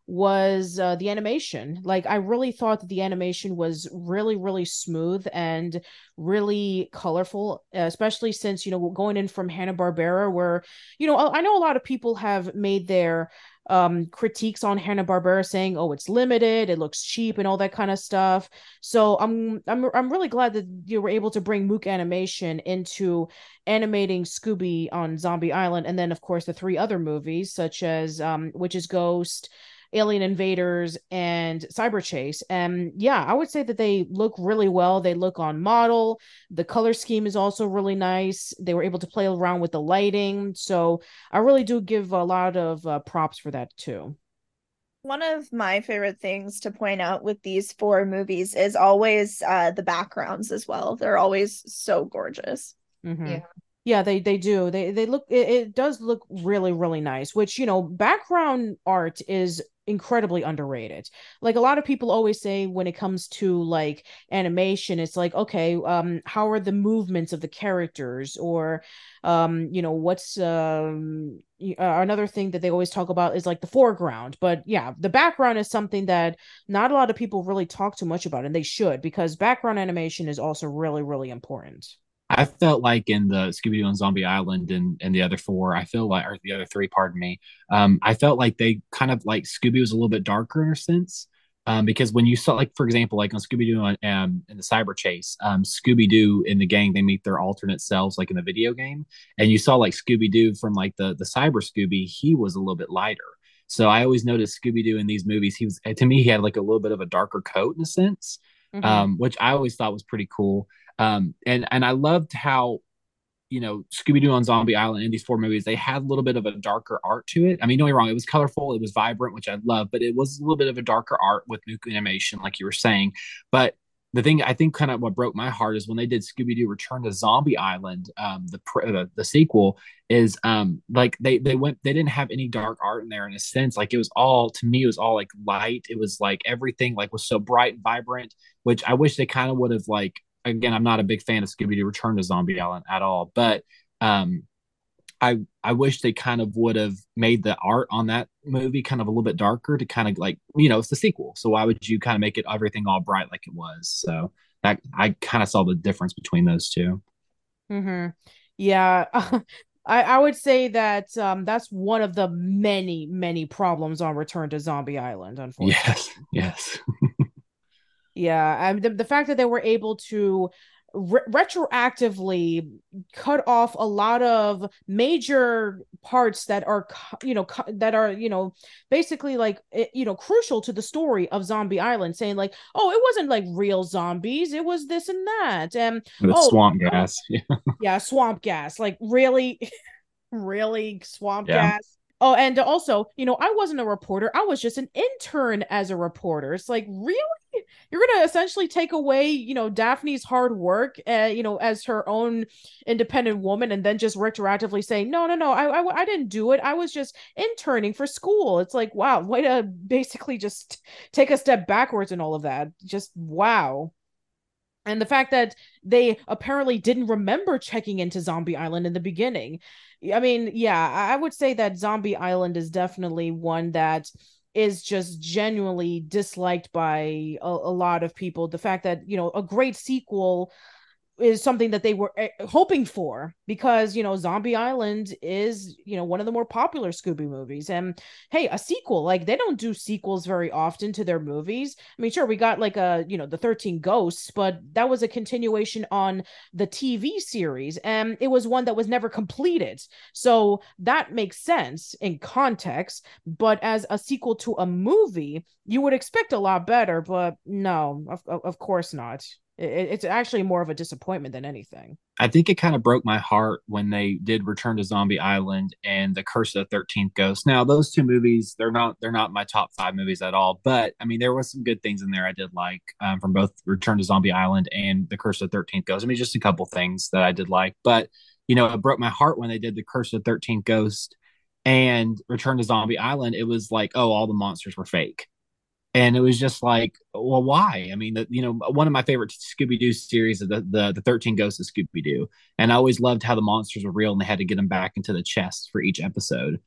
was uh, the animation. Like I really thought that the animation was really really smooth and really colorful, especially since you know going in from Hanna Barbera, where you know I know a lot of people have made their um critiques on Hanna-Barbera saying oh it's limited it looks cheap and all that kind of stuff. So I'm I'm I'm really glad that you were able to bring Mook animation into animating Scooby on Zombie Island and then of course the three other movies such as um Witch's Ghost Alien Invaders and Cyber Chase. And yeah, I would say that they look really well. They look on model. The color scheme is also really nice. They were able to play around with the lighting. So I really do give a lot of uh, props for that too. One of my favorite things to point out with these four movies is always uh, the backgrounds as well. They're always so gorgeous. Mm-hmm. Yeah. Yeah, they they do. They they look it, it does look really really nice, which you know, background art is incredibly underrated. Like a lot of people always say when it comes to like animation, it's like, okay, um, how are the movements of the characters or um, you know, what's um uh, another thing that they always talk about is like the foreground. But yeah, the background is something that not a lot of people really talk too much about, and they should because background animation is also really, really important. I felt like in the Scooby Doo and Zombie Island and, and the other four, I feel like, or the other three, pardon me, um, I felt like they kind of like Scooby was a little bit darker in a sense. Um, because when you saw, like, for example, like on Scooby Doo and um, in the Cyber Chase, um, Scooby Doo in the gang, they meet their alternate selves, like in the video game. And you saw, like, Scooby Doo from like the, the Cyber Scooby, he was a little bit lighter. So I always noticed Scooby Doo in these movies, he was, to me, he had like a little bit of a darker coat in a sense, mm-hmm. um, which I always thought was pretty cool. Um, and and I loved how you know Scooby Doo on Zombie Island in these four movies they had a little bit of a darker art to it. I mean, don't get me wrong, it was colorful, it was vibrant, which I love, but it was a little bit of a darker art with new animation, like you were saying. But the thing I think kind of what broke my heart is when they did Scooby Doo Return to Zombie Island, um, the, the the sequel is um like they they went they didn't have any dark art in there in a sense like it was all to me it was all like light it was like everything like was so bright and vibrant which I wish they kind of would have like again, I'm not a big fan of Scooby Doo Return to Zombie Island at all, but um, I I wish they kind of would have made the art on that movie kind of a little bit darker to kind of like you know it's the sequel, so why would you kind of make it everything all bright like it was? So that I kind of saw the difference between those 2 Hmm. Yeah. I, I would say that um, that's one of the many, many problems on Return to Zombie Island, unfortunately. Yes, yes. Yeah, um, the, the fact that they were able to re- retroactively cut off a lot of major parts that are you know that are you know basically like you know crucial to the story of zombie island saying like oh it wasn't like real zombies it was this and that and the oh, swamp gas yeah. yeah swamp gas like really really swamp yeah. gas Oh, and also, you know, I wasn't a reporter. I was just an intern as a reporter. It's like, really? you're gonna essentially take away you know daphne's hard work uh, you know as her own independent woman and then just retroactively say no no no I, I i didn't do it. I was just interning for school. It's like wow way to basically just take a step backwards in all of that. Just wow. And the fact that they apparently didn't remember checking into zombie island in the beginning. I mean yeah i would say that zombie island is definitely one that is just genuinely disliked by a, a, lot of people. The fact that, you know, a great sequel is something that they were eh, hoping for because you know Zombie Island is you know one of the more popular Scooby movies. And hey a sequel like they don't do sequels very often to their movies. I mean sure we got like a you know the 13 Ghosts but that was a continuation on the TV series and it was one that was never completed. So that makes sense in context but as a sequel to a movie you would expect a lot better but no of, of course not it, it's actually more of a disappointment than anything. I think it kind of broke my heart when they did Return to Zombie Island and The Curse of the Thirteenth Ghost. Now, those two movies, they're not they're not my top five movies at all, but I mean, there was some good things in there I did like um, from both Return to Zombie Island and The Curse of the Thirteenth Ghost. I mean, just a couple things that I did like, but you know, it broke my heart when they did The Curse of the Thirteenth Ghost and Return to Zombie Island. It was like, oh, all the monsters were fake and it was just like well why? I mean the, you know one of my favorite scooby-doo series is the, the the 13 ghosts of scooby-doo. And i always loved how the monsters were real and they had to get them back into the chest for each episode.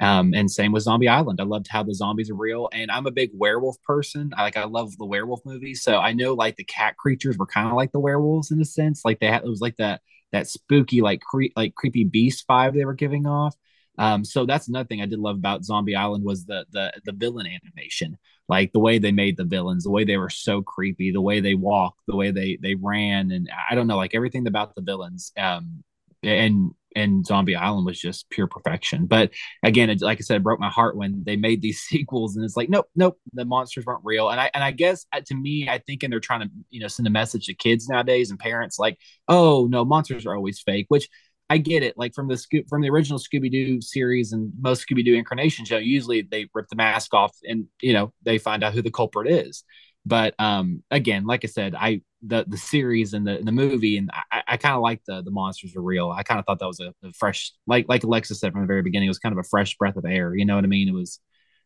Um, and same with zombie island. I loved how the zombies are real. And i'm a big werewolf person. I like i love the werewolf movies. So i know like the cat creatures were kind of like the werewolves in a sense. Like they had it was like that that spooky like cre- like creepy beast vibe they were giving off. Um, so that's another thing I did love about Zombie Island was the the the villain animation, like the way they made the villains, the way they were so creepy, the way they walked, the way they they ran, and I don't know, like everything about the villains. Um, and and Zombie Island was just pure perfection. But again, it, like I said, it broke my heart when they made these sequels, and it's like, nope, nope, the monsters weren't real. And I and I guess uh, to me, I think, and they're trying to you know send a message to kids nowadays and parents, like, oh no, monsters are always fake, which I get it. Like from the Sco- from the original Scooby Doo series and most Scooby Doo incarnations, know, usually they rip the mask off and you know they find out who the culprit is. But um, again, like I said, I the the series and the the movie, and I, I kind of like the the monsters are real. I kind of thought that was a, a, fresh, like like Alexa said from the very beginning, it was kind of a fresh breath of air. You know what I mean? It was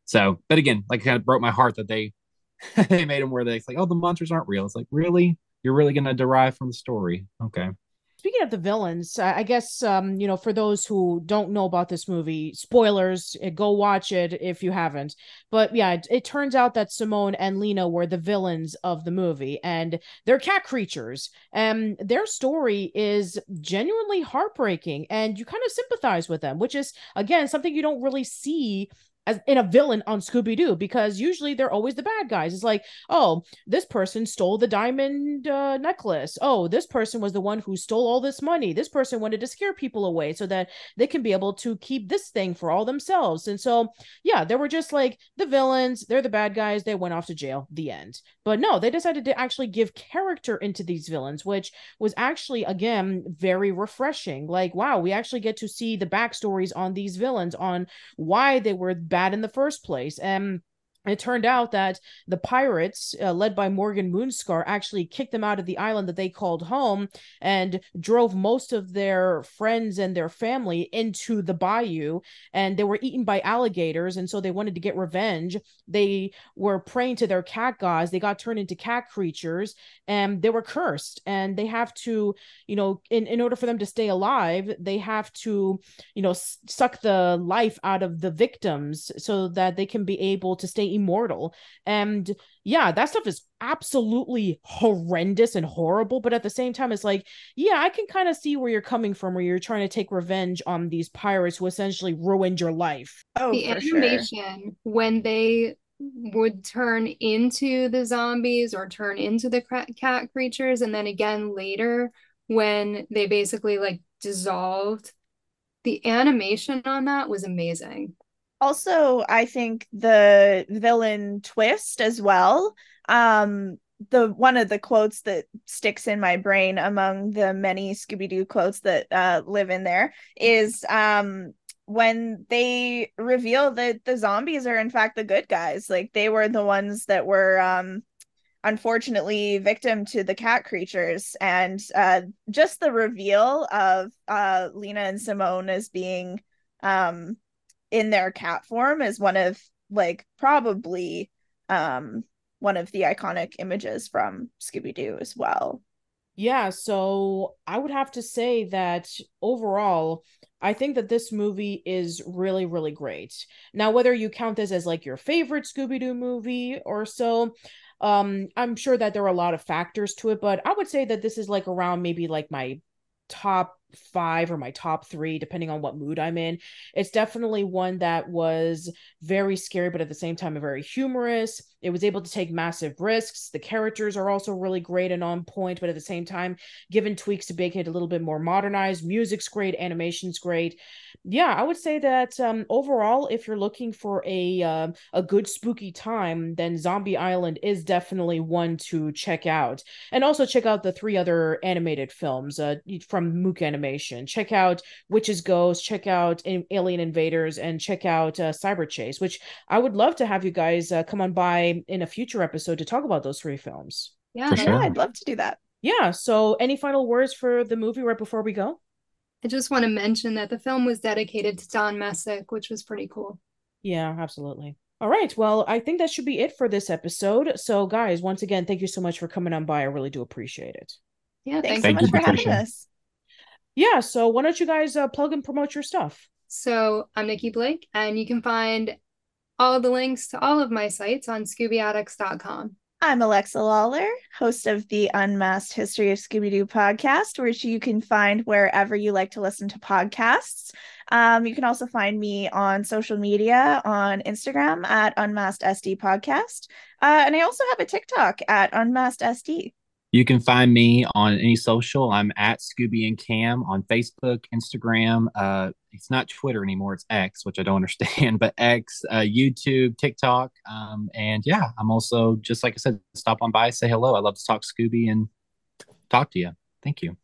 so. But again, like it kind of broke my heart that they they made them where they like, oh, the monsters aren't real. It's like really, you're really gonna derive from the story? Okay speaking of the villains, I guess um, you know, for those who don't know about this movie, spoilers, eh, go watch it if you haven't. But yeah, it, it, turns out that Simone and Lena were the villains of the movie, and they're cat creatures. And their story is genuinely heartbreaking, and you kind of sympathize with them, which is again something you don't really see as in a villain on Scooby Doo because usually they're always the bad guys. It's like, oh, this person stole the diamond uh, necklace. Oh, this person was the one who stole all this money. This person wanted to scare people away so that they can be able to keep this thing for all themselves. And so, yeah, they were just like the villains. They're the bad guys. They went off to jail. The end. But no, they decided to actually give character into these villains, which was actually again very refreshing. Like, wow, we actually get to see the backstories on these villains on why they were in the first place. And it turned out that the pirates, uh, led by Morgan Moonscar, actually kicked them out of the island that they called home and drove most of their friends and their family into the bayou. And they were eaten by alligators. And so they wanted to get revenge. They were praying to their cat gods. They got turned into cat creatures and they were cursed. And they have to, you know, in, in order for them to stay alive, they have to, you know, s- suck the life out of the victims so that they can be able to stay immortal. And yeah, that stuff is absolutely horrendous and horrible. But at the same time, it's like, yeah, I can kind of see where you're coming from, where you're trying to take revenge on these pirates who essentially ruined your life. Oh, the animation sure. when they would turn into the zombies or turn into the cat creatures and then again later when they basically like dissolved the animation on that was amazing also i think the villain twist as well um the one of the quotes that sticks in my brain among the many scooby-doo quotes that uh, live in there is um when they reveal that the zombies are in fact the good guys like they were the ones that were um unfortunately victim to the cat creatures. And uh, just the reveal of uh, lena and simone as being um, in their cat form is one of like probably um, one of the iconic images from scooby-doo as well yeah, so I would have to say that overall, I think that this movie is really, really great. Now, whether you count this as like your favorite Scooby Doo movie or so, um, I'm sure that there are a lot of factors to it, but I would say that this is like around maybe like my top five or my top three, depending on what mood I'm in. It's definitely one that was very scary, but at the same time, very humorous. It was able to take massive risks. The characters are also really great and on point, but at the same time, given tweaks to make it a little bit more modernized. Music's great, animation's great. Yeah, I would say that um, overall, if you're looking for a uh, a good spooky time, then Zombie Island is definitely one to check out, and also check out the three other animated films uh, from Mook Animation. Check out Witch's Ghost, check out Alien Invaders, and check out uh, Cyber Chase, which I would love to have you guys uh, come on by in a future episode to talk about those three films. Yeah, sure. yeah, I'd love to do that. Yeah. So, any final words for the movie right before we go? I just want to mention that the film was dedicated to Don Messick, which was pretty cool. Yeah, absolutely. All right. Well, I think that should be it for this episode. So, guys, once again, thank you so much for coming on by. I really do appreciate it. Yeah, thanks, thanks so much for having us. Yeah. So, why don't you guys uh, plug and promote your stuff? So, I'm Nikki Blake, and you can find all the links to all of my sites on ScoobyAddicts.com. I'm Alexa Lawlor, host of the Unmasked History of Scooby Doo podcast, which you can find wherever you like to listen to podcasts. Um, you can also find me on social media on Instagram at Unmasked SD Podcast. Uh, and I also have a TikTok at Unmasked SD. You can find me on any social. I'm at Scooby and Cam on Facebook, Instagram. Uh, it's not Twitter anymore. It's X, which I don't understand, but X, uh, YouTube, TikTok. Um, and yeah, I'm also, just like I said, stop on by, say hello. I love to talk Scooby and talk to you. Thank you.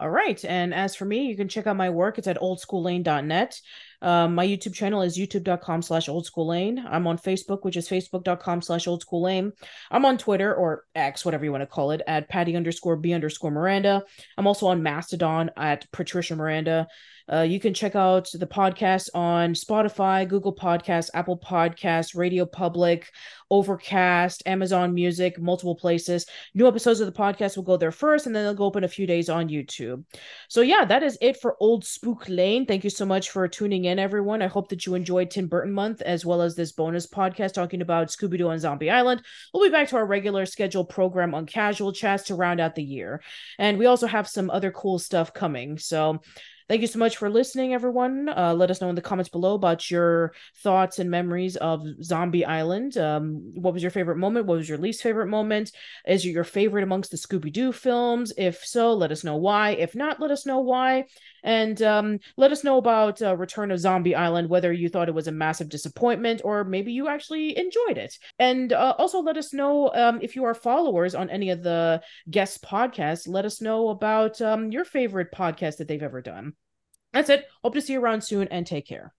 All right. And as for me, you can check out my work. It's at oldschoollane.net. Um, my YouTube channel is youtube.com slash oldschoollane. I'm on Facebook, which is facebook.com slash oldschoollane. I'm on Twitter or X, whatever you want to call it, at patty underscore b underscore Miranda. I'm also on Mastodon at Patricia Miranda. Uh, you can check out the podcast on Spotify, Google Podcasts, Apple Podcasts, Radio Public, Overcast, Amazon Music, multiple places. New episodes of the podcast will go there first, and then they'll go up in a few days on YouTube. So, yeah, that is it for Old Spook Lane. Thank you so much for tuning in, everyone. I hope that you enjoyed Tim Burton Month as well as this bonus podcast talking about Scooby Doo and Zombie Island. We'll be back to our regular scheduled program on Casual Chats to round out the year. And we also have some other cool stuff coming. So, Thank you so much for listening, everyone. Uh, let us know in the comments below about your thoughts and memories of Zombie Island. Um, what was your favorite moment? What was your least favorite moment? Is it your favorite amongst the Scooby Doo films? If so, let us know why. If not, let us know why. And um, let us know about uh, Return of Zombie Island, whether you thought it was a massive disappointment or maybe you actually enjoyed it. And uh, also let us know um, if you are followers on any of the guest podcasts. Let us know about um, your favorite podcast that they've ever done. That's it. Hope to see you around soon and take care.